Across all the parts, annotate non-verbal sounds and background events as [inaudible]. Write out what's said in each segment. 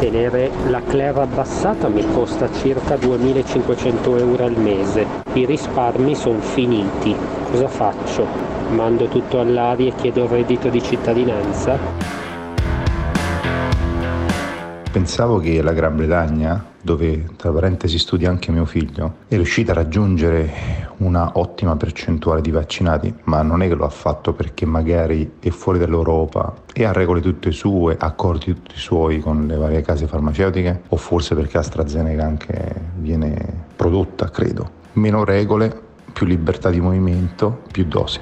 Tenere la Claire abbassata mi costa circa 2500 euro al mese. I risparmi sono finiti. Cosa faccio? Mando tutto all'aria e chiedo il reddito di cittadinanza? Pensavo che la Gran Bretagna, dove tra parentesi studia anche mio figlio, è riuscita a raggiungere una ottima percentuale di vaccinati, ma non è che lo ha fatto perché magari è fuori dall'Europa e ha regole tutte sue, accordi tutti suoi con le varie case farmaceutiche, o forse perché AstraZeneca anche viene prodotta, credo. Meno regole, più libertà di movimento, più dosi.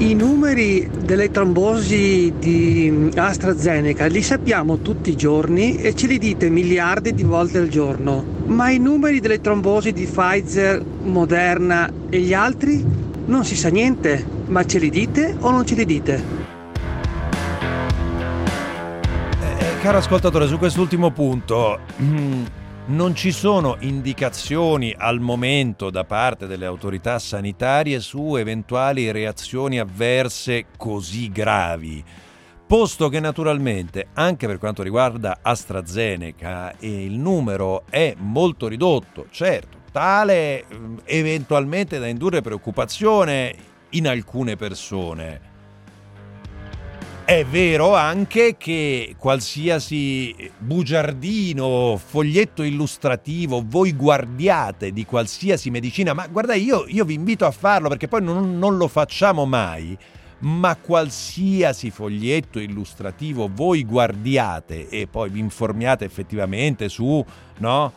I numeri delle trombosi di AstraZeneca li sappiamo tutti i giorni e ce li dite miliardi di volte al giorno, ma i numeri delle trombosi di Pfizer, Moderna e gli altri? Non si sa niente, ma ce li dite o non ce li dite? Eh, caro ascoltatore, su quest'ultimo punto, [clears throat] non ci sono indicazioni al momento da parte delle autorità sanitarie su eventuali reazioni avverse così gravi. Posto che naturalmente anche per quanto riguarda AstraZeneca il numero è molto ridotto, certo, tale eventualmente da indurre preoccupazione in alcune persone è vero anche che qualsiasi bugiardino, foglietto illustrativo, voi guardiate di qualsiasi medicina, ma guarda io, io vi invito a farlo perché poi non, non lo facciamo mai, ma qualsiasi foglietto illustrativo voi guardiate e poi vi informiate effettivamente su, no?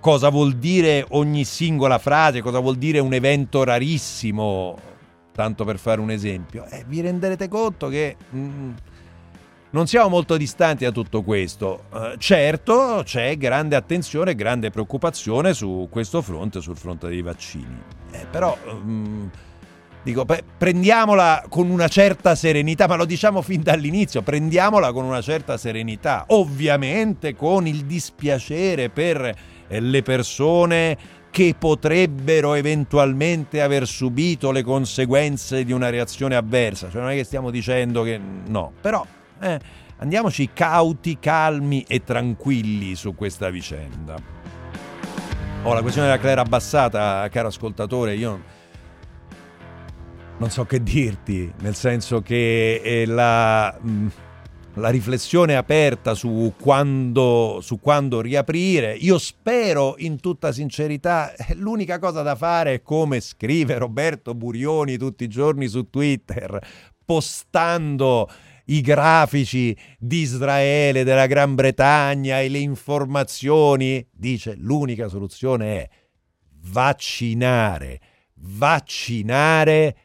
Cosa vuol dire ogni singola frase, cosa vuol dire un evento rarissimo, tanto per fare un esempio, eh, vi renderete conto che mm, non siamo molto distanti da tutto questo. Eh, certo, c'è grande attenzione e grande preoccupazione su questo fronte, sul fronte dei vaccini. Eh, però... Mm, dico, prendiamola con una certa serenità, ma lo diciamo fin dall'inizio, prendiamola con una certa serenità, ovviamente con il dispiacere per eh, le persone che potrebbero eventualmente aver subito le conseguenze di una reazione avversa. Cioè non è che stiamo dicendo che no, però eh, andiamoci cauti, calmi e tranquilli su questa vicenda. Oh, la questione della Clara abbassata, caro ascoltatore, io non so che dirti, nel senso che eh, la... Mh, mm, la riflessione aperta su quando, su quando, riaprire. Io spero in tutta sincerità, l'unica cosa da fare è come scrive Roberto Burioni tutti i giorni su Twitter, postando i grafici di Israele, della Gran Bretagna e le informazioni. Dice l'unica soluzione è vaccinare, vaccinare,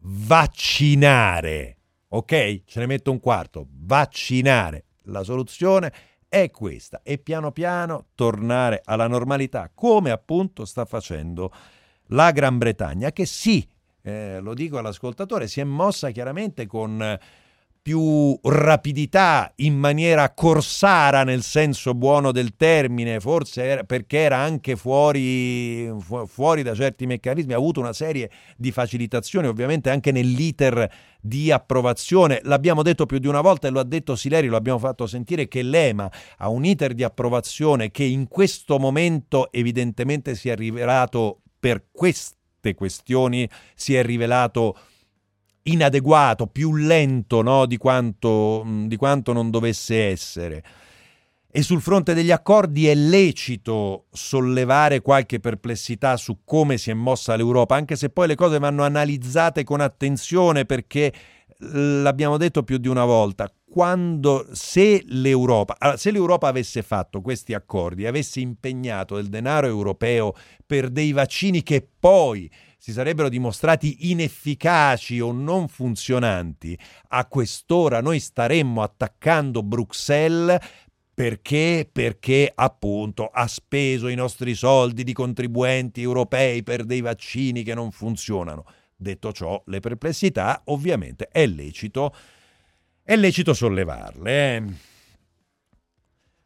vaccinare. Ok? Ce ne metto un quarto. Vaccinare. La soluzione è questa e piano piano tornare alla normalità, come appunto sta facendo la Gran Bretagna, che sì, eh, lo dico all'ascoltatore, si è mossa chiaramente con più rapidità, in maniera corsara nel senso buono del termine, forse perché era anche fuori, fu- fuori da certi meccanismi, ha avuto una serie di facilitazioni ovviamente anche nell'iter di approvazione. L'abbiamo detto più di una volta e lo ha detto Sileri, lo abbiamo fatto sentire che l'EMA ha un iter di approvazione che in questo momento evidentemente si è rivelato per queste questioni, si è rivelato inadeguato, più lento no? di, quanto, di quanto non dovesse essere. E sul fronte degli accordi è lecito sollevare qualche perplessità su come si è mossa l'Europa, anche se poi le cose vanno analizzate con attenzione perché l'abbiamo detto più di una volta, quando se l'Europa, se l'Europa avesse fatto questi accordi, avesse impegnato il denaro europeo per dei vaccini che poi si sarebbero dimostrati inefficaci o non funzionanti, a quest'ora noi staremmo attaccando Bruxelles perché? Perché appunto ha speso i nostri soldi di contribuenti europei per dei vaccini che non funzionano. Detto ciò, le perplessità ovviamente è lecito, è lecito sollevarle. Eh?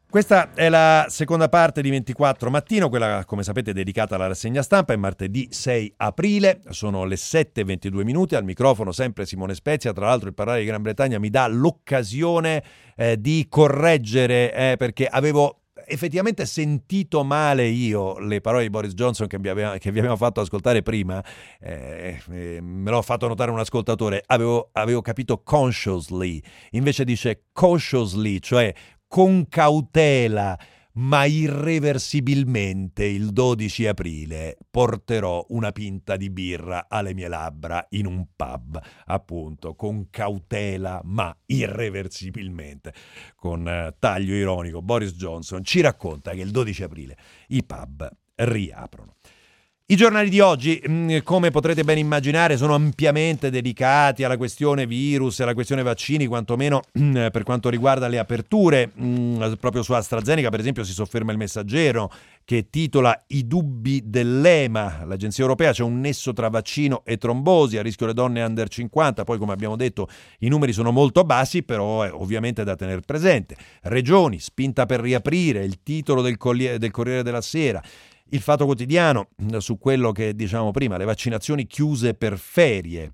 Questa è la seconda parte di 24 mattino, quella come sapete dedicata alla rassegna stampa, è martedì 6 aprile, sono le 7.22 minuti, al microfono sempre Simone Spezia, tra l'altro il parlare di Gran Bretagna mi dà l'occasione eh, di correggere eh, perché avevo effettivamente sentito male io le parole di Boris Johnson che vi, aveva, che vi abbiamo fatto ascoltare prima, eh, eh, me l'ho fatto notare un ascoltatore, avevo, avevo capito consciously, invece dice cautiously, cioè con cautela ma irreversibilmente il 12 aprile porterò una pinta di birra alle mie labbra in un pub, appunto, con cautela ma irreversibilmente. Con eh, taglio ironico, Boris Johnson ci racconta che il 12 aprile i pub riaprono. I giornali di oggi, mm, come potrete ben immaginare, sono ampiamente dedicati alla questione virus e alla questione vaccini, quantomeno mm, per quanto riguarda le aperture. Mm, proprio su AstraZeneca, per esempio, si sofferma il messaggero che titola I dubbi dell'EMA, l'agenzia europea, c'è un nesso tra vaccino e trombosi, a rischio le donne under 50, poi come abbiamo detto i numeri sono molto bassi, però è ovviamente da tenere presente. Regioni, spinta per riaprire, il titolo del, del Corriere della Sera il Fatto Quotidiano su quello che diciamo prima, le vaccinazioni chiuse per ferie.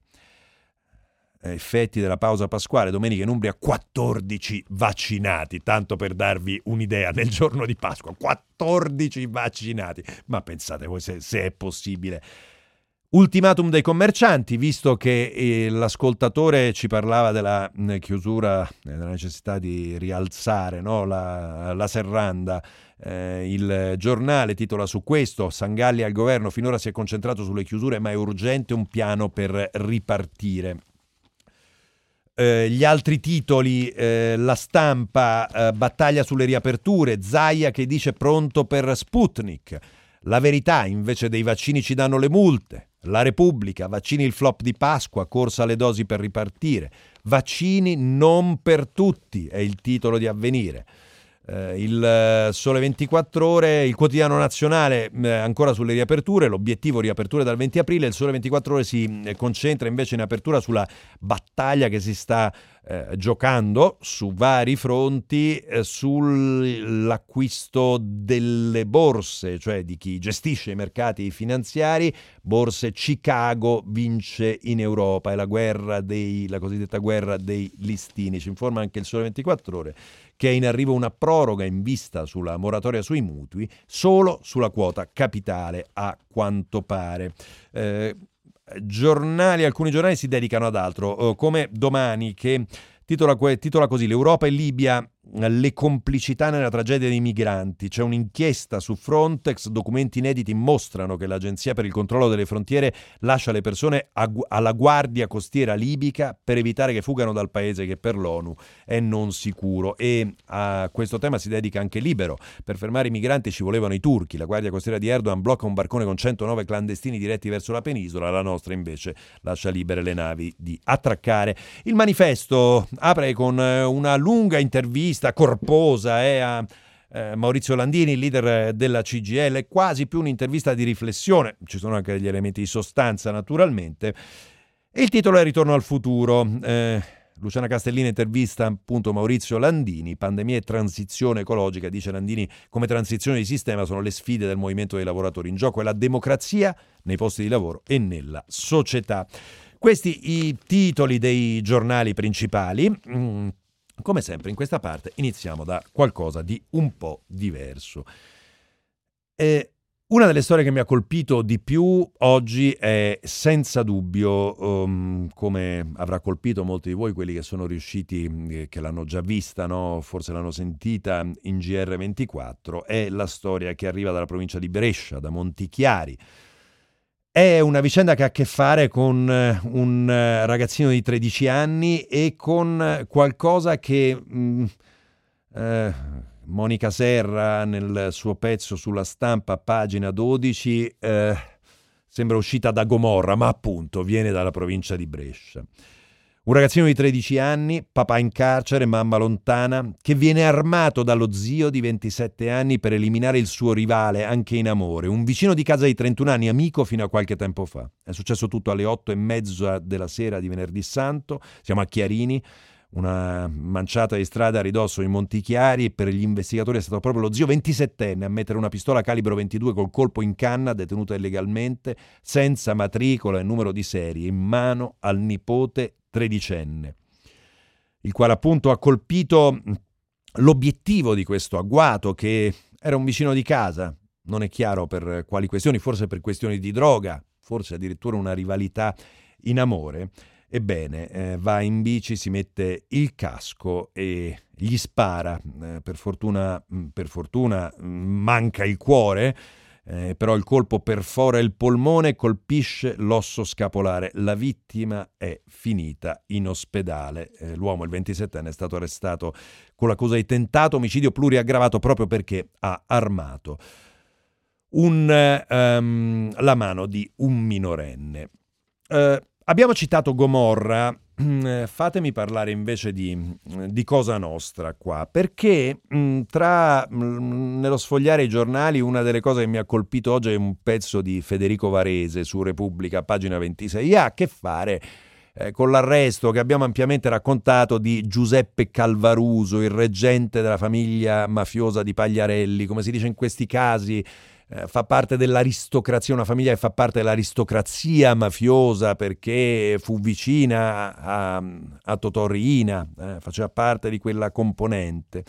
Effetti della pausa pasquale, domenica in Umbria 14 vaccinati, tanto per darvi un'idea, nel giorno di Pasqua 14 vaccinati, ma pensate voi se, se è possibile. Ultimatum dei commercianti, visto che eh, l'ascoltatore ci parlava della mh, chiusura, della necessità di rialzare no, la, la serranda. Eh, il giornale titola su questo, Sangalli al governo finora si è concentrato sulle chiusure ma è urgente un piano per ripartire. Eh, gli altri titoli, eh, la stampa, eh, battaglia sulle riaperture, Zaia che dice pronto per Sputnik, la verità invece dei vaccini ci danno le multe, la Repubblica, vaccini il flop di Pasqua, corsa alle dosi per ripartire, vaccini non per tutti è il titolo di avvenire. Eh, il eh, Sole 24 Ore, il quotidiano nazionale eh, ancora sulle riaperture, l'obiettivo riaperture dal 20 aprile, il Sole 24 Ore si eh, concentra invece in apertura sulla battaglia che si sta eh, giocando su vari fronti eh, sull'acquisto delle borse, cioè di chi gestisce i mercati finanziari, borse Chicago vince in Europa, è la, guerra dei, la cosiddetta guerra dei listini, ci informa anche il Sole 24 Ore che è in arrivo una proroga in vista sulla moratoria sui mutui solo sulla quota capitale a quanto pare. Eh, giornali, alcuni giornali si dedicano ad altro, eh, come domani che titola, titola così l'Europa e Libia le complicità nella tragedia dei migranti. C'è un'inchiesta su Frontex, documenti inediti mostrano che l'Agenzia per il controllo delle frontiere lascia le persone alla guardia costiera libica per evitare che fugano dal paese che per l'ONU è non sicuro. E a questo tema si dedica anche Libero. Per fermare i migranti ci volevano i turchi. La guardia costiera di Erdogan blocca un barcone con 109 clandestini diretti verso la penisola, la nostra invece lascia libere le navi di attraccare. Il manifesto apre con eh, una lunga intervista un'intervista corposa eh, a eh, Maurizio Landini, leader della CGL, quasi più un'intervista di riflessione, ci sono anche degli elementi di sostanza naturalmente, e il titolo è Ritorno al futuro. Eh, Luciana Castellina intervista appunto Maurizio Landini, pandemia e transizione ecologica, dice Landini, come transizione di sistema sono le sfide del movimento dei lavoratori. In gioco è la democrazia nei posti di lavoro e nella società. Questi i titoli dei giornali principali. Come sempre in questa parte iniziamo da qualcosa di un po' diverso. E una delle storie che mi ha colpito di più oggi è senza dubbio, um, come avrà colpito molti di voi, quelli che sono riusciti, eh, che l'hanno già vista, no? forse l'hanno sentita in GR24, è la storia che arriva dalla provincia di Brescia, da Montichiari è una vicenda che ha a che fare con eh, un eh, ragazzino di 13 anni e con qualcosa che mh, mm, eh, Monica Serra nel suo pezzo sulla stampa, pagina 12, eh, sembra uscita da Gomorra, ma appunto viene dalla provincia di Brescia. Un ragazzino di 13 anni, papà in carcere, mamma lontana, che viene armato dallo zio di 27 anni per eliminare il suo rivale anche in amore, un vicino di casa di 31 anni, amico fino a qualche tempo fa. È successo tutto alle 8 e mezza della sera di venerdì santo, siamo a Chiarini, una manciata di strada a ridosso in Montichiari e per gli investigatori è stato proprio lo zio 27enne a mettere una pistola calibro 22 col colpo in canna, detenuta illegalmente, senza matricola e numero di serie, in mano al nipote tredicenne, il quale appunto ha colpito l'obiettivo di questo agguato che era un vicino di casa, non è chiaro per quali questioni, forse per questioni di droga, forse addirittura una rivalità in amore. Ebbene, eh, va in bici, si mette il casco e gli spara. Eh, per, fortuna, mm, per fortuna mm, manca il cuore, eh, però il colpo perfora il polmone e colpisce l'osso scapolare. La vittima è finita in ospedale. Eh, l'uomo, il 27enne, è stato arrestato con l'accusa di tentato omicidio pluriaggravato proprio perché ha armato un, um, la mano di un minorenne. Uh, Abbiamo citato Gomorra, fatemi parlare invece di, di, Cosa Nostra qua, perché tra, nello sfogliare i giornali una delle cose che mi ha colpito oggi è un pezzo di Federico Varese su Repubblica, pagina 26, ha a che fare eh, con l'arresto che abbiamo ampiamente raccontato di Giuseppe Calvaruso, il reggente della famiglia mafiosa di Pagliarelli, come si dice in questi casi eh, fa parte dell'aristocrazia, una famiglia che fa parte dell'aristocrazia mafiosa perché fu vicina a, a Riina, eh, faceva parte di quella componente.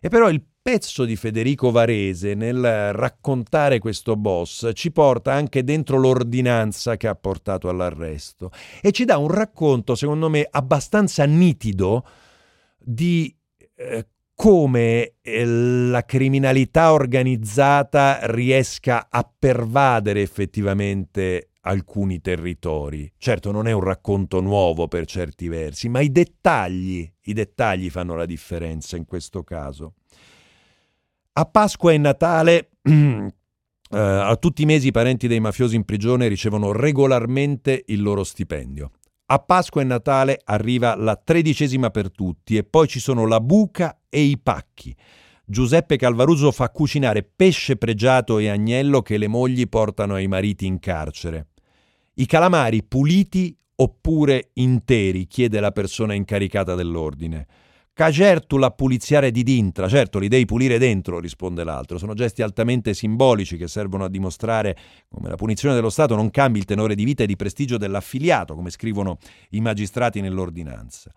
E però il pezzo di Federico Varese nel raccontare questo boss ci porta anche dentro l'ordinanza che ha portato all'arresto e ci dà un racconto, secondo me, abbastanza nitido di eh, come eh, la criminalità organizzata riesca a pervadere effettivamente alcuni territori. Certo non è un racconto nuovo per certi versi, ma i dettagli, i dettagli fanno la differenza in questo caso. A Pasqua e Natale [clears throat] eh, a tutti i mesi i parenti dei mafiosi in prigione ricevono regolarmente il loro stipendio. A Pasqua e Natale arriva la tredicesima per tutti e poi ci sono la buca e i pacchi. Giuseppe Calvaruso fa cucinare pesce pregiato e agnello che le mogli portano ai mariti in carcere. I calamari puliti oppure interi, chiede la persona incaricata dell'ordine. Cacertu la puliziare di dintra, certo li devi pulire dentro, risponde l'altro. Sono gesti altamente simbolici che servono a dimostrare come la punizione dello Stato non cambi il tenore di vita e di prestigio dell'affiliato, come scrivono i magistrati nell'ordinanza.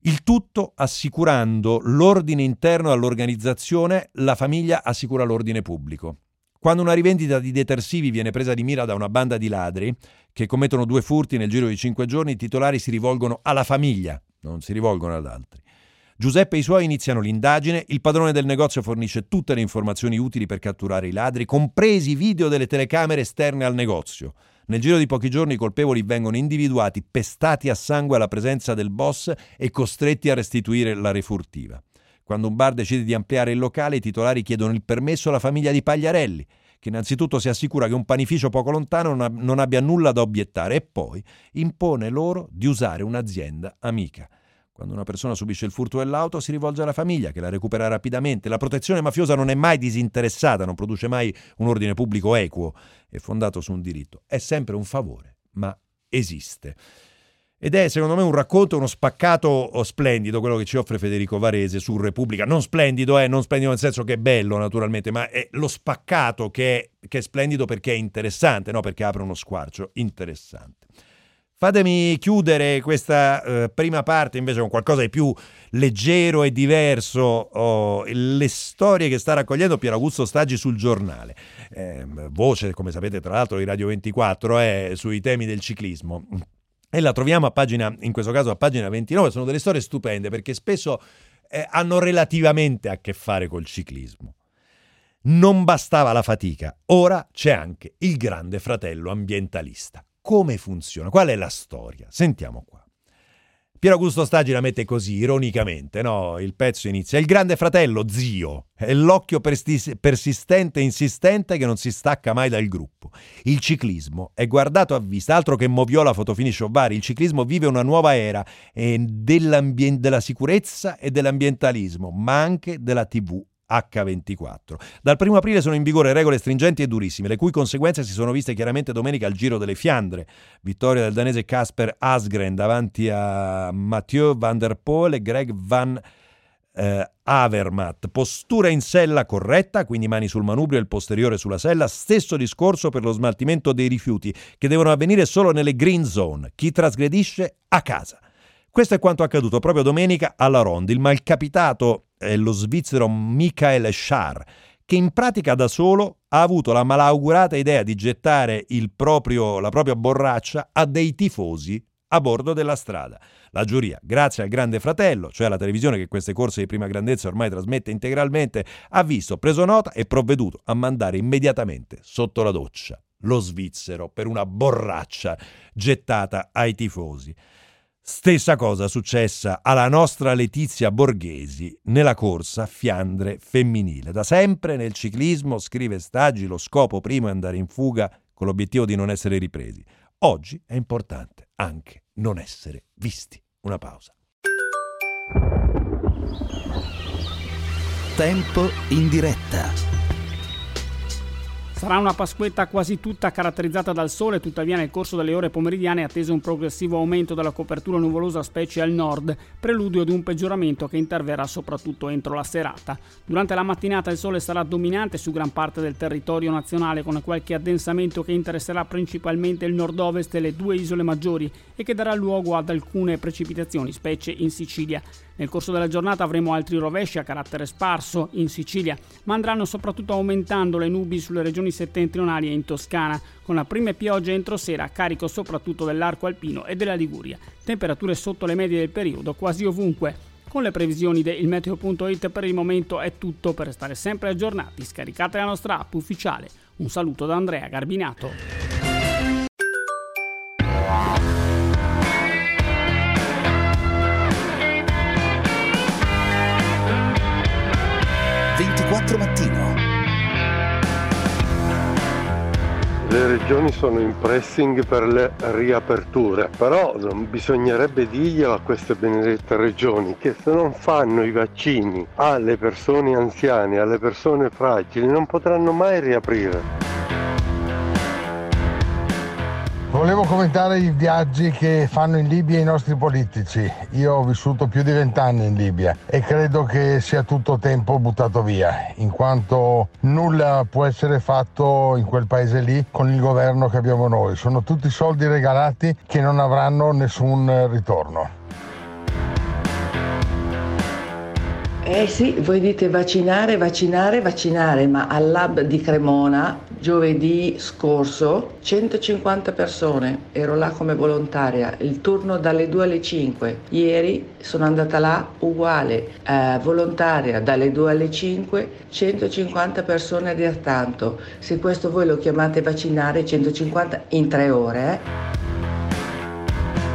Il tutto assicurando l'ordine interno all'organizzazione, la famiglia assicura l'ordine pubblico. Quando una rivendita di detersivi viene presa di mira da una banda di ladri che commettono due furti nel giro di cinque giorni, i titolari si rivolgono alla famiglia, non si rivolgono ad altri. Giuseppe e i suoi iniziano l'indagine, il padrone del negozio fornisce tutte le informazioni utili per catturare i ladri, compresi i video delle telecamere esterne al negozio. Nel giro di pochi giorni i colpevoli vengono individuati, pestati a sangue alla presenza del boss e costretti a restituire la refurtiva. Quando un bar decide di ampliare il locale, i titolari chiedono il permesso alla famiglia di Pagliarelli, che innanzitutto si assicura che un panificio poco lontano non abbia nulla da obiettare e poi impone loro di usare un'azienda amica. Quando una persona subisce il furto dell'auto si rivolge alla famiglia che la recupera rapidamente. La protezione mafiosa non è mai disinteressata, non produce mai un ordine pubblico equo, è fondato su un diritto. È sempre un favore, ma esiste. Ed è secondo me un racconto, uno spaccato splendido quello che ci offre Federico Varese su Repubblica. Non splendido, eh, non splendido nel senso che è bello naturalmente, ma è lo spaccato che è, che è splendido perché è interessante, no? perché apre uno squarcio interessante. Fatemi chiudere questa eh, prima parte invece con qualcosa di più leggero e diverso, oh, le storie che sta raccogliendo Pier Augusto Staggi sul giornale. Eh, voce, come sapete, tra l'altro di Radio 24, è sui temi del ciclismo. E la troviamo a pagina, in questo caso a pagina 29, sono delle storie stupende perché spesso eh, hanno relativamente a che fare col ciclismo. Non bastava la fatica, ora c'è anche il grande fratello ambientalista come funziona? Qual è la storia? Sentiamo qua. Piero Augusto Staggi la mette così, ironicamente, no? Il pezzo inizia. Il grande fratello, zio, è l'occhio persistente e insistente che non si stacca mai dal gruppo. Il ciclismo è guardato a vista, altro che moviola fotofinish vari. Il ciclismo vive una nuova era della sicurezza e dell'ambientalismo, ma anche della TV H24. Dal 1 aprile sono in vigore regole stringenti e durissime, le cui conseguenze si sono viste chiaramente domenica al Giro delle Fiandre. Vittoria del danese Casper Asgren davanti a Mathieu van der Poel e Greg Van eh, Avermaet. Postura in sella corretta, quindi mani sul manubrio e il posteriore sulla sella. Stesso discorso per lo smaltimento dei rifiuti, che devono avvenire solo nelle green zone. Chi trasgredisce a casa. Questo è quanto accaduto proprio domenica alla Ronde. Il malcapitato è lo svizzero Michael Schar, che in pratica da solo ha avuto la malaugurata idea di gettare proprio, la propria borraccia a dei tifosi a bordo della strada. La giuria, grazie al Grande Fratello, cioè alla televisione che queste corse di prima grandezza ormai trasmette integralmente, ha visto, preso nota e provveduto a mandare immediatamente sotto la doccia lo svizzero per una borraccia gettata ai tifosi. Stessa cosa successa alla nostra Letizia Borghesi nella corsa Fiandre femminile. Da sempre nel ciclismo, scrive Staggi, lo scopo primo è andare in fuga con l'obiettivo di non essere ripresi. Oggi è importante anche non essere visti. Una pausa. Tempo in diretta. Sarà una Pasquetta quasi tutta caratterizzata dal sole, tuttavia nel corso delle ore pomeridiane è atteso un progressivo aumento della copertura nuvolosa specie al nord, preludio di un peggioramento che interverrà soprattutto entro la serata. Durante la mattinata il sole sarà dominante su gran parte del territorio nazionale con qualche addensamento che interesserà principalmente il nord-ovest e le due isole maggiori e che darà luogo ad alcune precipitazioni, specie in Sicilia. Nel corso della giornata avremo altri rovesci a carattere sparso in Sicilia, ma andranno soprattutto aumentando le nubi sulle regioni settentrionali e in Toscana, con la prime piogge entro sera a carico soprattutto dell'arco alpino e della Liguria. Temperature sotto le medie del periodo quasi ovunque. Con le previsioni del meteo.it per il momento è tutto per restare sempre aggiornati. Scaricate la nostra app ufficiale. Un saluto da Andrea Garbinato. Le regioni sono in pressing per le riaperture, però bisognerebbe dirglielo a queste benedette regioni che se non fanno i vaccini alle persone anziane, alle persone fragili, non potranno mai riaprire. Volevo commentare i viaggi che fanno in Libia i nostri politici. Io ho vissuto più di vent'anni in Libia e credo che sia tutto tempo buttato via, in quanto nulla può essere fatto in quel paese lì con il governo che abbiamo noi. Sono tutti soldi regalati che non avranno nessun ritorno. Eh sì, voi dite vaccinare, vaccinare, vaccinare, ma al lab di Cremona giovedì scorso 150 persone, ero là come volontaria, il turno dalle 2 alle 5, ieri sono andata là uguale, eh, volontaria dalle 2 alle 5, 150 persone a dir tanto, se questo voi lo chiamate vaccinare 150 in tre ore. Eh?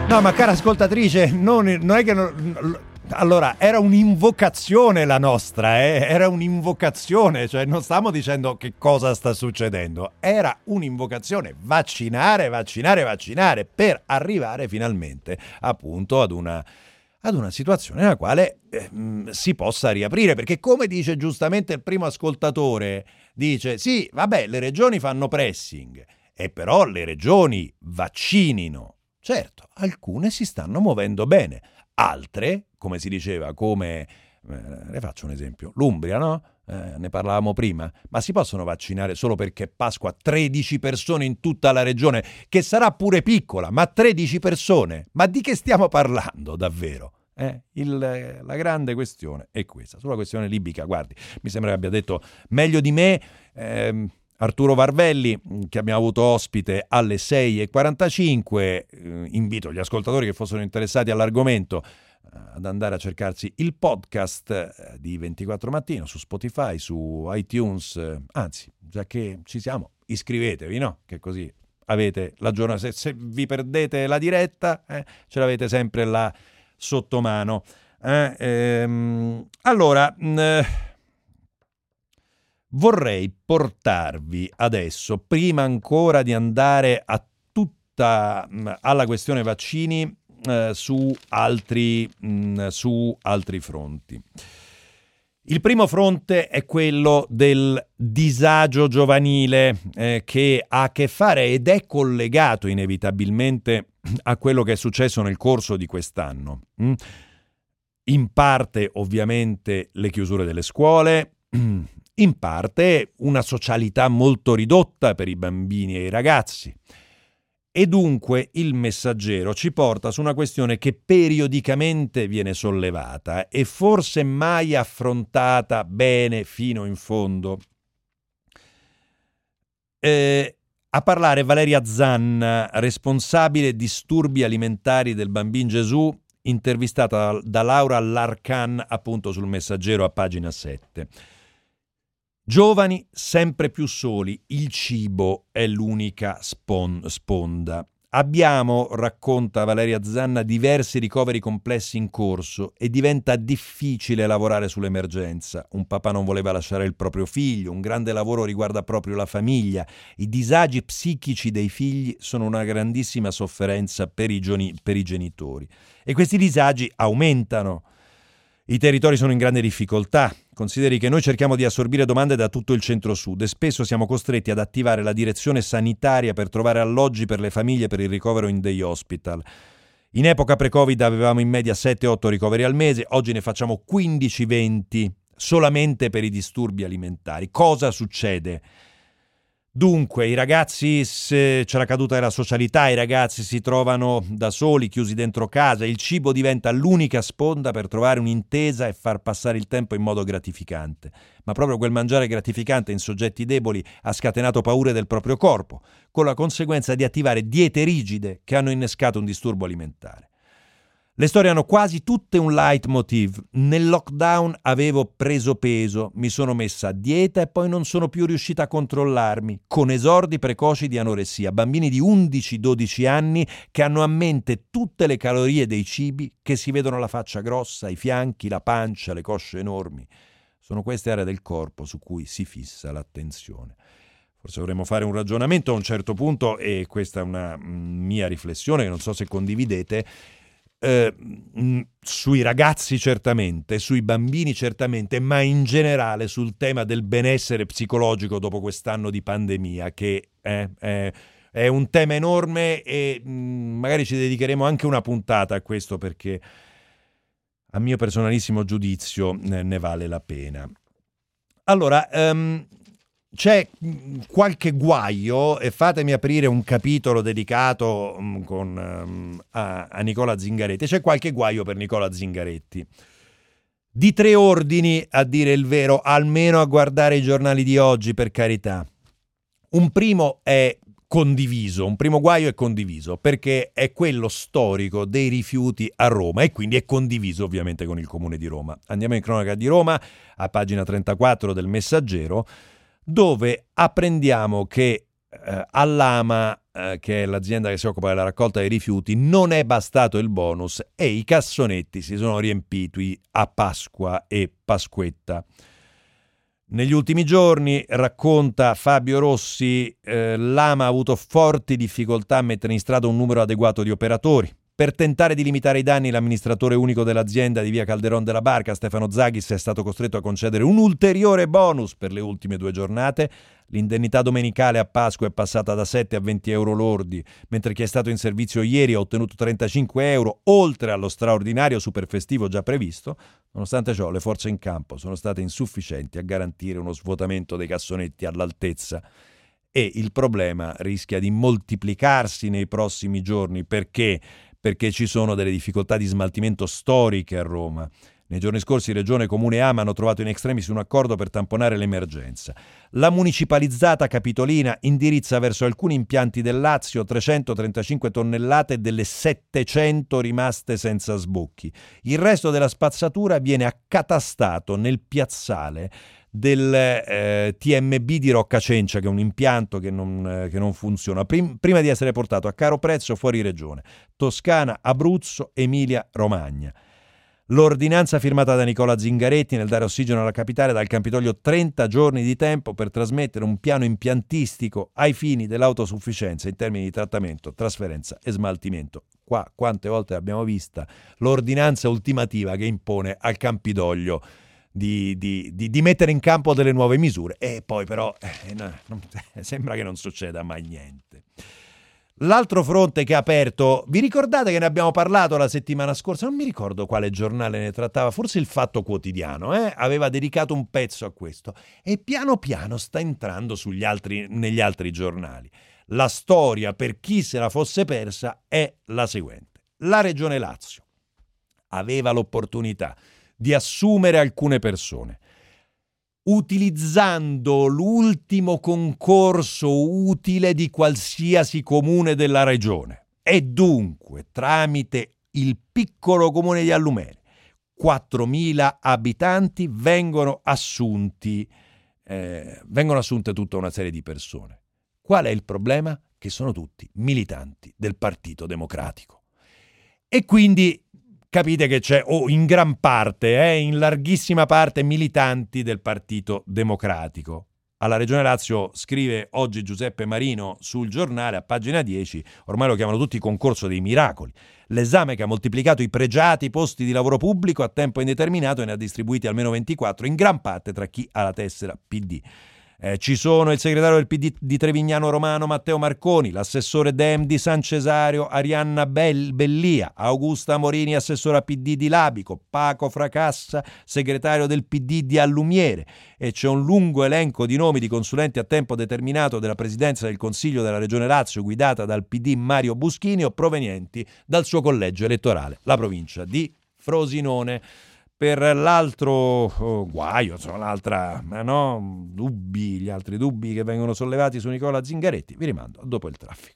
No, ma cara ascoltatrice, non, non è che... Non, allora, era un'invocazione la nostra, eh? era un'invocazione, cioè non stiamo dicendo che cosa sta succedendo, era un'invocazione, vaccinare, vaccinare, vaccinare, per arrivare finalmente appunto ad una, ad una situazione nella quale eh, si possa riaprire, perché come dice giustamente il primo ascoltatore, dice sì, vabbè, le regioni fanno pressing, e però le regioni vaccinino. Certo, alcune si stanno muovendo bene, altre come si diceva, come... Eh, ne faccio un esempio. L'Umbria, no? Eh, ne parlavamo prima, ma si possono vaccinare solo perché Pasqua 13 persone in tutta la regione, che sarà pure piccola, ma 13 persone. Ma di che stiamo parlando davvero? Eh, il, la grande questione è questa. Sulla questione libica, guardi, mi sembra che abbia detto meglio di me eh, Arturo Varvelli, che abbiamo avuto ospite alle 6.45. Eh, invito gli ascoltatori che fossero interessati all'argomento ad andare a cercarsi il podcast eh, di 24 Mattino su Spotify, su iTunes, eh, anzi, già che ci siamo, iscrivetevi, no? Che così avete la giornata, se, se vi perdete la diretta, eh, ce l'avete sempre là sotto mano. Eh, ehm, allora, mh, mm, eh, vorrei portarvi adesso, prima ancora di andare a tutta mm, alla questione vaccini, eh, su, altri, mh, mm, su altri fronti. Il primo fronte è quello del disagio giovanile eh, che ha a che fare ed è collegato inevitabilmente a quello che è successo nel corso di quest'anno. Mm? In parte ovviamente le chiusure delle scuole, [clears throat] in parte una socialità molto ridotta per i bambini e i ragazzi. E dunque il messaggero ci porta su una questione che periodicamente viene sollevata e forse mai affrontata bene fino in fondo. Eh, a parlare Valeria Zanna, responsabile disturbi alimentari del Bambin Gesù, intervistata da Laura Larcan appunto sul messaggero a pagina 7. Giovani sempre più soli, il cibo è l'unica spon- sponda. Abbiamo, racconta Valeria Zanna, diversi ricoveri complessi in corso e diventa difficile lavorare sull'emergenza. Un papà non voleva lasciare il proprio figlio, un grande lavoro riguarda proprio la famiglia. I disagi psichici dei figli sono una grandissima sofferenza per i, gioni- per i genitori. E questi disagi aumentano. I territori sono in grande difficoltà. Consideri che noi cerchiamo di assorbire domande da tutto il centro-sud e spesso siamo costretti ad attivare la direzione sanitaria per trovare alloggi per le famiglie per il ricovero in day hospital. In epoca pre-Covid avevamo in media 7-8 ricoveri al mese, oggi ne facciamo 15-20 solamente per i disturbi alimentari. Cosa succede? Dunque, i ragazzi, c'è la caduta della socialità, i ragazzi si trovano da soli, chiusi dentro casa, il cibo diventa l'unica sponda per trovare un'intesa e far passare il tempo in modo gratificante. Ma proprio quel mangiare gratificante in soggetti deboli ha scatenato paure del proprio corpo, con la conseguenza di attivare diete rigide che hanno innescato un disturbo alimentare. Le storie hanno quasi tutte un leitmotiv. Nel lockdown avevo preso peso, mi sono messa a dieta e poi non sono più riuscita a controllarmi, con esordi precoci di anoressia, bambini di 11-12 anni che hanno a mente tutte le calorie dei cibi, che si vedono la faccia grossa, i fianchi, la pancia, le cosce enormi. Sono queste aree del corpo su cui si fissa l'attenzione. Forse dovremmo fare un ragionamento a un certo punto, e questa è una mm, mia riflessione che non so se condividete, eh, sui ragazzi certamente, sui bambini certamente, ma in generale sul tema del benessere psicologico dopo quest'anno di pandemia, che è, è, è un tema enorme e mh, magari ci dedicheremo anche una puntata a questo perché a mio personalissimo giudizio ne vale la pena. Allora, um, c'è mm, qualche guaio, e fatemi aprire un capitolo dedicato um, con, um, a, a, Nicola Zingaretti, c'è qualche guaio per Nicola Zingaretti. Di tre ordini, a dire il vero, almeno a guardare i giornali di oggi, per carità. Un primo è condiviso, un primo guaio è condiviso, perché è quello storico dei rifiuti a Roma e quindi è condiviso ovviamente con il Comune di Roma. Andiamo in cronaca di Roma, a pagina 34 del Messaggero dove apprendiamo che eh, all'AMA, eh, che è l'azienda che si occupa della raccolta dei rifiuti, non è bastato il bonus e i cassonetti si sono riempiti a Pasqua e Pasquetta. Negli ultimi giorni, racconta Fabio Rossi, eh, l'AMA ha avuto forti difficoltà a mettere in strada un numero adeguato di operatori. Per tentare di limitare i danni, l'amministratore unico dell'azienda di via Calderon della Barca, Stefano Zaghis, è stato costretto a concedere un ulteriore bonus per le ultime due giornate. L'indennità domenicale a Pasqua è passata da 7 a 20 euro lordi, mentre chi è stato in servizio ieri ha ottenuto 35 euro, oltre allo straordinario superfestivo già previsto. Nonostante ciò, le forze in campo sono state insufficienti a garantire uno svuotamento dei cassonetti all'altezza e il problema rischia di moltiplicarsi nei prossimi giorni perché perché ci sono delle difficoltà di smaltimento storiche a Roma. Nei giorni scorsi Regione Comune e AMA hanno trovato in extremis un accordo per tamponare l'emergenza. La municipalizzata Capitolina indirizza verso alcuni impianti del Lazio 335 tonnellate delle 700 rimaste senza sbocchi. Il resto della spazzatura viene accatastato nel piazzale del eh, TMB di Roccacencia, che è un impianto che non, eh, che non funziona, prim- prima di essere portato a caro prezzo fuori regione. Toscana, Abruzzo, Emilia, Romagna. L'ordinanza firmata da Nicola Zingaretti nel dare ossigeno alla capitale dal Campidoglio 30 giorni di tempo per trasmettere un piano impiantistico ai fini dell'autosufficienza in termini di trattamento, trasferenza e smaltimento. Qua quante volte abbiamo vista l'ordinanza ultimativa che impone al Campidoglio di, di, di, di, mettere in campo delle nuove misure e poi però eh, no, non, [laughs] sembra che non succeda mai niente. L'altro fronte che ha aperto, vi ricordate che ne abbiamo parlato la settimana scorsa? Non mi ricordo quale giornale ne trattava, forse il Fatto Quotidiano, eh? aveva dedicato un pezzo a questo e piano piano sta entrando altri, negli altri giornali. La storia, per chi se la fosse persa, è la seguente. La Regione Lazio aveva l'opportunità di assumere alcune persone utilizzando l'ultimo concorso utile di qualsiasi comune della regione e dunque tramite il piccolo comune di Allumere 4.000 abitanti vengono assunti eh, vengono assunte tutta una serie di persone. Qual è il problema? Che sono tutti militanti del Partito Democratico. E quindi capite che c'è, o oh, in gran parte, eh, in larghissima parte, militanti del Partito Democratico. Alla Regione Lazio scrive oggi Giuseppe Marino sul giornale a pagina 10, ormai lo chiamano tutti concorso dei miracoli, l'esame che ha moltiplicato i pregiati posti di lavoro pubblico a tempo indeterminato e ne ha distribuiti almeno 24, in gran parte tra chi ha la tessera PD. Eh, ci sono il segretario del PD di Trevignano Romano Matteo Marconi, l'assessore Dem di San Cesario Arianna Bell- Bellia, Augusta Morini, assessora PD di Labico, Paco Fracassa, segretario del PD di Allumiere. E c'è un lungo elenco di nomi di consulenti a tempo determinato della presidenza del Consiglio della Regione Lazio guidata dal PD Mario Buschini o provenienti dal suo collegio elettorale, la provincia di Frosinone per l'altro oh, guaio, insomma, l'altra, no, dubbi, gli altri dubbi che vengono sollevati su Nicola Zingaretti, vi rimando dopo il traffico.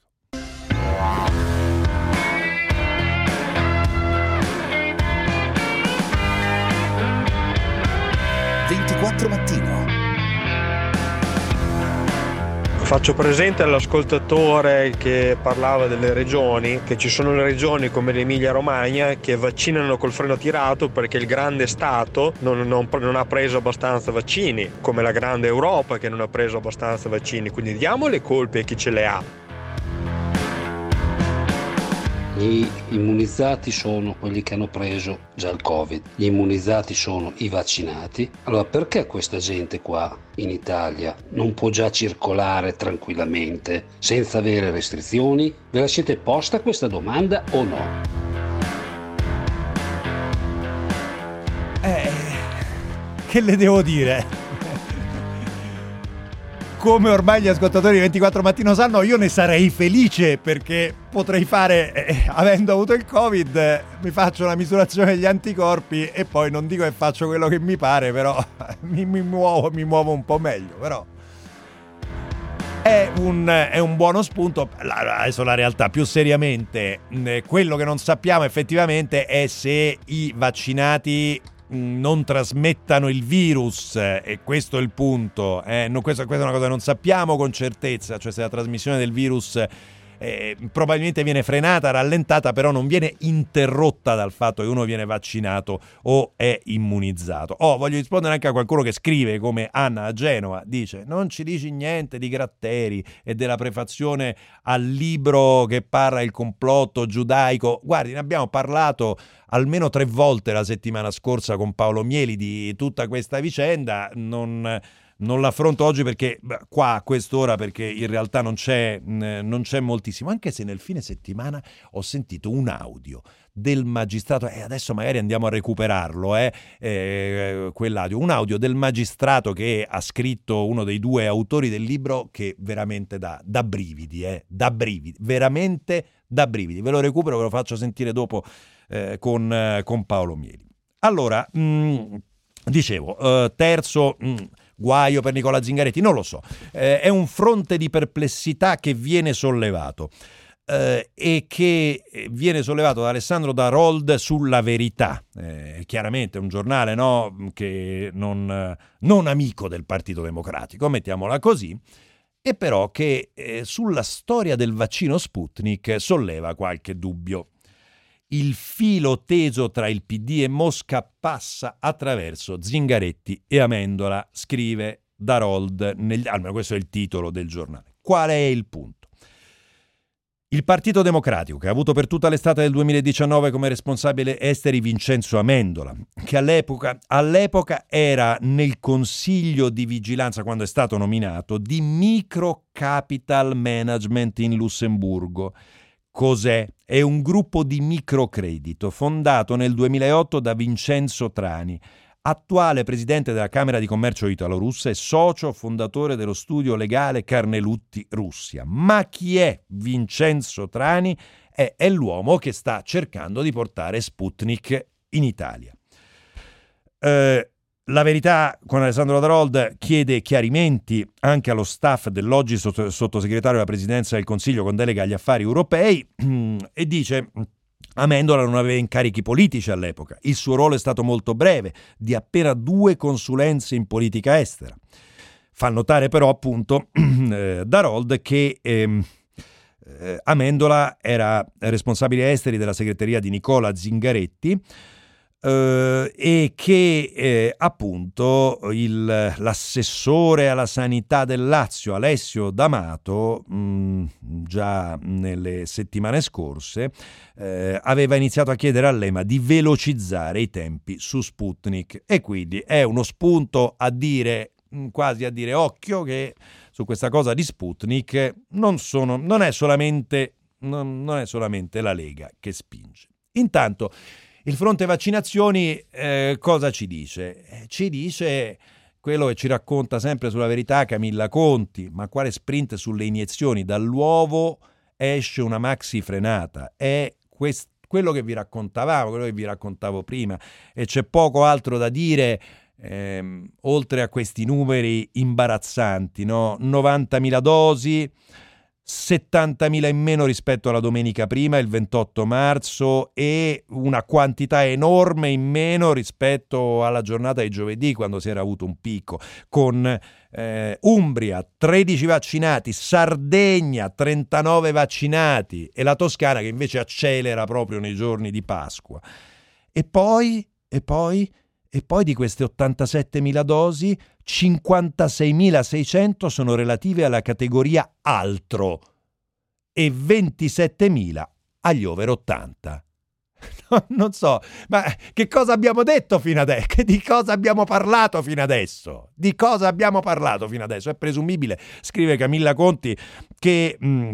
24 mattino Faccio presente all'ascoltatore che parlava delle regioni che ci sono le regioni come l'Emilia Romagna che vaccinano col freno tirato perché il grande Stato non, non, non, ha preso abbastanza vaccini, come la grande Europa che non ha preso abbastanza vaccini. Quindi diamo le colpe a chi ce le ha. Gli immunizzati sono quelli che hanno preso già il Covid, gli immunizzati sono i vaccinati. Allora perché questa gente qua in Italia non può già circolare tranquillamente senza avere restrizioni? Ve la siete posta questa domanda o no? Eh, che le devo dire? Come ormai gli ascoltatori di 24 Mattino sanno, io ne sarei felice perché potrei fare, eh, avendo avuto il Covid, eh, mi faccio una misurazione degli anticorpi e poi non dico che faccio quello che mi pare, però [laughs] mi, mi, muovo, mi muovo un po' meglio. Però è un, è un buono spunto. Adesso la realtà, più seriamente, eh, quello che non sappiamo effettivamente è se i vaccinati non trasmettano il virus e questo è il punto. Eh? No, questa, questa, è una cosa che non sappiamo con certezza, cioè se la trasmissione del virus eh, probabilmente viene frenata, rallentata, però non viene interrotta dal fatto che uno viene vaccinato o è immunizzato. Oh, voglio rispondere anche a qualcuno che scrive come Anna a Genova, dice non ci dici niente di Gratteri e della prefazione al libro che parla il complotto giudaico. Guardi, ne abbiamo parlato almeno tre volte la settimana scorsa con Paolo Mieli di tutta questa vicenda, non non l'affronto oggi perché qua a quest'ora perché in realtà non c'è, non c'è moltissimo, anche se nel fine settimana ho sentito un audio del magistrato, e adesso magari andiamo a recuperarlo, eh, eh, quell'audio, un audio del magistrato che ha scritto uno dei due autori del libro che veramente dà, da brividi, eh, da brividi, veramente da brividi. Ve lo recupero, ve lo faccio sentire dopo eh, con, con, Paolo Mieli. Allora, mh, mm, dicevo, eh, terzo... Mh, mm, guaio per Nicola Zingaretti, non lo so. Eh, è un fronte di perplessità che viene sollevato. Eh, e che viene sollevato da Alessandro Darold sulla verità, eh, chiaramente un giornale no, che non, non, amico del Partito Democratico, mettiamola così, e però che eh, sulla storia del vaccino Sputnik solleva qualche dubbio il filo teso tra il PD e Mosca passa attraverso Zingaretti e Amendola, scrive Darold, nel, almeno questo è il titolo del giornale. Qual è il punto? Il Partito Democratico, che ha avuto per tutta l'estate del 2019 come responsabile esteri Vincenzo Amendola, che all'epoca, all'epoca, era nel consiglio di vigilanza, quando è stato nominato, di Micro Capital Management in Lussemburgo. Cos'è? È un gruppo di microcredito fondato nel 2008 da Vincenzo Trani, attuale presidente della Camera di Commercio italo-russa e socio fondatore dello studio legale Carnelutti Russia. Ma chi è Vincenzo Trani? È, è l'uomo che sta cercando di portare Sputnik in Italia. Eh, la verità con Alessandro Darold chiede chiarimenti anche allo staff dell'oggi sottosegretario della Presidenza del Consiglio con delega agli affari europei [clears throat] e dice Amendola non aveva incarichi politici all'epoca, il suo ruolo è stato molto breve, di appena due consulenze in politica estera. Fa notare però appunto [clears throat] eh, Darold che ehm, eh, Amendola era responsabile esteri della segreteria di Nicola Zingaretti, eh, e che eh, appunto il, l'assessore alla sanità del Lazio, Alessio D'Amato, mh, mm, già nelle settimane scorse, eh, aveva iniziato a chiedere all'EMA di velocizzare i tempi su Sputnik e quindi è uno spunto a dire, mm, quasi a dire occhio che su questa cosa di Sputnik non, sono, non, è, solamente, non, non è solamente la Lega che spinge. Intanto il fronte vaccinazioni eh, cosa ci dice? Eh, ci dice quello che ci racconta sempre sulla verità Camilla Conti, ma quale sprint sulle iniezioni? Dall'uovo esce una maxi frenata. È quest- quello che vi raccontavamo, quello che vi raccontavo prima, e c'è poco altro da dire. Ehm, oltre a questi numeri imbarazzanti, no? 90.000 dosi, 70.000 in meno rispetto alla domenica prima, il 28 marzo, e una quantità enorme in meno rispetto alla giornata di giovedì, quando si era avuto un picco, con eh, Umbria 13 vaccinati, Sardegna 39 vaccinati e la Toscana che invece accelera proprio nei giorni di Pasqua. E poi, e poi, e poi di queste 87.000 dosi, 56.600 sono relative alla categoria altro e 27.000 agli over 80. [laughs] non so, ma che cosa abbiamo detto fino adesso? Di cosa abbiamo parlato fino adesso? Di cosa abbiamo parlato fino adesso? È presumibile, scrive Camilla Conti, che mh,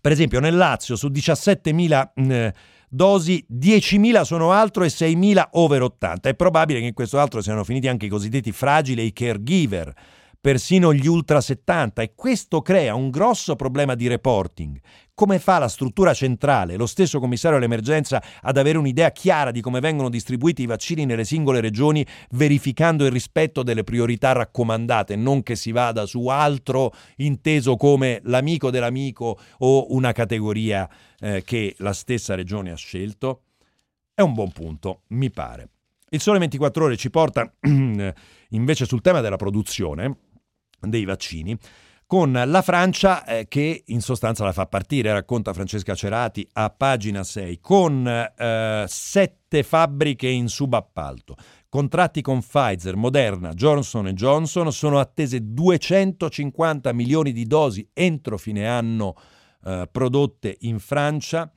per esempio nel Lazio su 17.000 mh, dosi, 10.000 sono altro e 6.000 over 80. È probabile che in questo altro siano finiti anche i cosiddetti fragili e i caregiver, persino gli ultra 70 e questo crea un grosso problema di reporting. Come fa la struttura centrale, lo stesso commissario all'emergenza, ad avere un'idea chiara di come vengono distribuiti i vaccini nelle singole regioni, verificando il rispetto delle priorità raccomandate, non che si vada su altro inteso come l'amico dell'amico o una categoria eh, che la stessa regione ha scelto? È un buon punto, mi pare. Il Sole 24 ore ci porta [clears throat] invece sul tema della produzione dei vaccini con la Francia eh, che in sostanza la fa partire, racconta Francesca Cerati a pagina 6, con eh, sette fabbriche in subappalto. Contratti con Pfizer, Moderna, Johnson Johnson sono attese 250 milioni di dosi entro fine anno eh, prodotte in Francia.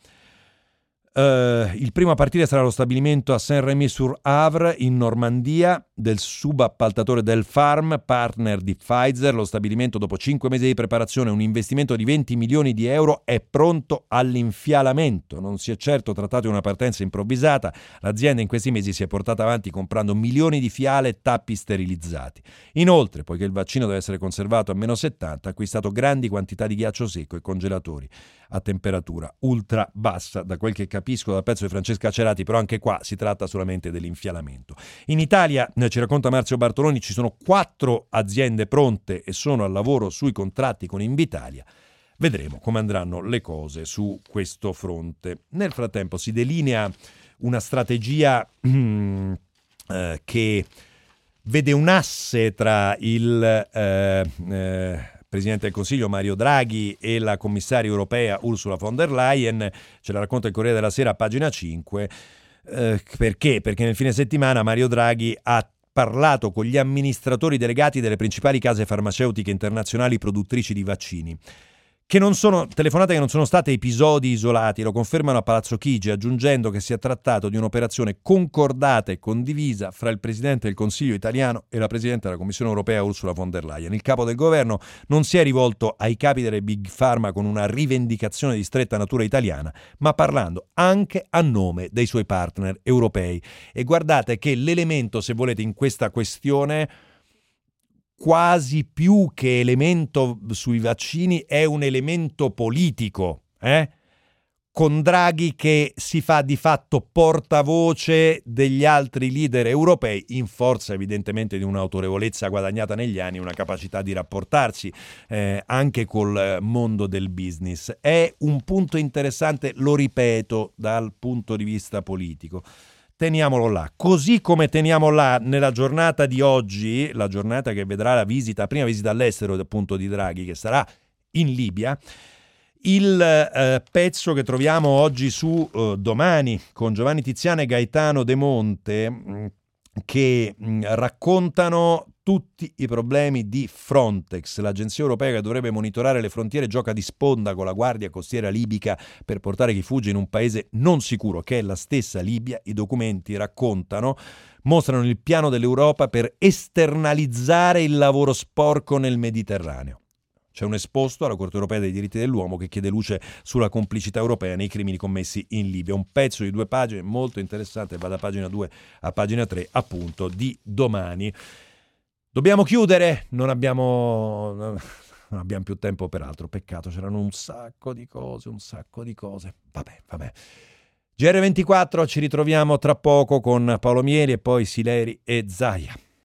Uh, il primo a partire sarà lo stabilimento a Saint-Rémy-sur-Avre in Normandia del subappaltatore del Farm, partner di Pfizer. Lo stabilimento, dopo cinque mesi di preparazione un investimento di 20 milioni di euro, è pronto all'infialamento. Non si è certo trattato di una partenza improvvisata. L'azienda in questi mesi si è portata avanti comprando milioni di fiale e tappi sterilizzati. Inoltre, poiché il vaccino deve essere conservato a meno 70, ha acquistato grandi quantità di ghiaccio secco e congelatori a temperatura ultra bassa. Da quel che capisco dal pezzo di Francesca Cerati, però anche qua si tratta solamente dell'infialamento. In Italia, ci racconta Marzio Bartoloni, ci sono quattro aziende pronte e sono al lavoro sui contratti con Invitalia. Vedremo come andranno le cose su questo fronte. Nel frattempo si delinea una strategia mm, [clears throat] eh, che vede un asse tra il eh, eh, Presidente del Consiglio Mario Draghi e la commissaria europea Ursula von der Leyen, ce la racconta il Corriere della Sera pagina 5. Eh, perché? Perché nel fine settimana Mario Draghi ha parlato con gli amministratori delegati delle principali case farmaceutiche internazionali produttrici di vaccini che non sono telefonate che non sono state episodi isolati, lo confermano a Palazzo Chigi, aggiungendo che si è trattato di un'operazione concordata e condivisa fra il Presidente del Consiglio italiano e la Presidente della Commissione europea Ursula von der Leyen. Il capo del governo non si è rivolto ai capi delle Big Pharma con una rivendicazione di stretta natura italiana, ma parlando anche a nome dei suoi partner europei. E guardate che l'elemento, se volete, in questa questione quasi più che elemento sui vaccini è un elemento politico, eh? con Draghi che si fa di fatto portavoce degli altri leader europei, in forza evidentemente di un'autorevolezza guadagnata negli anni, una capacità di rapportarsi eh, anche col mondo del business. È un punto interessante, lo ripeto, dal punto di vista politico teniamolo là. Così come teniamo là nella giornata di oggi, la giornata che vedrà la visita, prima visita all'estero appunto di Draghi, che sarà in Libia, il eh, pezzo che troviamo oggi su eh, Domani con Giovanni Tiziano e Gaetano De Monte, mm, che mh, mm, raccontano tutti i problemi di Frontex, l'agenzia europea che dovrebbe monitorare le frontiere, gioca di sponda con la guardia costiera libica per portare chi fugge in un paese non sicuro, che è la stessa Libia. I documenti raccontano, mostrano il piano dell'Europa per esternalizzare il lavoro sporco nel Mediterraneo. C'è un esposto alla Corte europea dei diritti dell'uomo che chiede luce sulla complicità europea nei crimini commessi in Libia. Un pezzo di due pagine molto interessante, va da pagina 2 a pagina 3, appunto, di domani. Dobbiamo chiudere, non abbiamo, non abbiamo più tempo per altro, peccato, c'erano un sacco di cose, un sacco di cose. Vabbè, vabbè. GR24, ci ritroviamo tra poco con Paolo Mieri e poi Sileri e Zaia.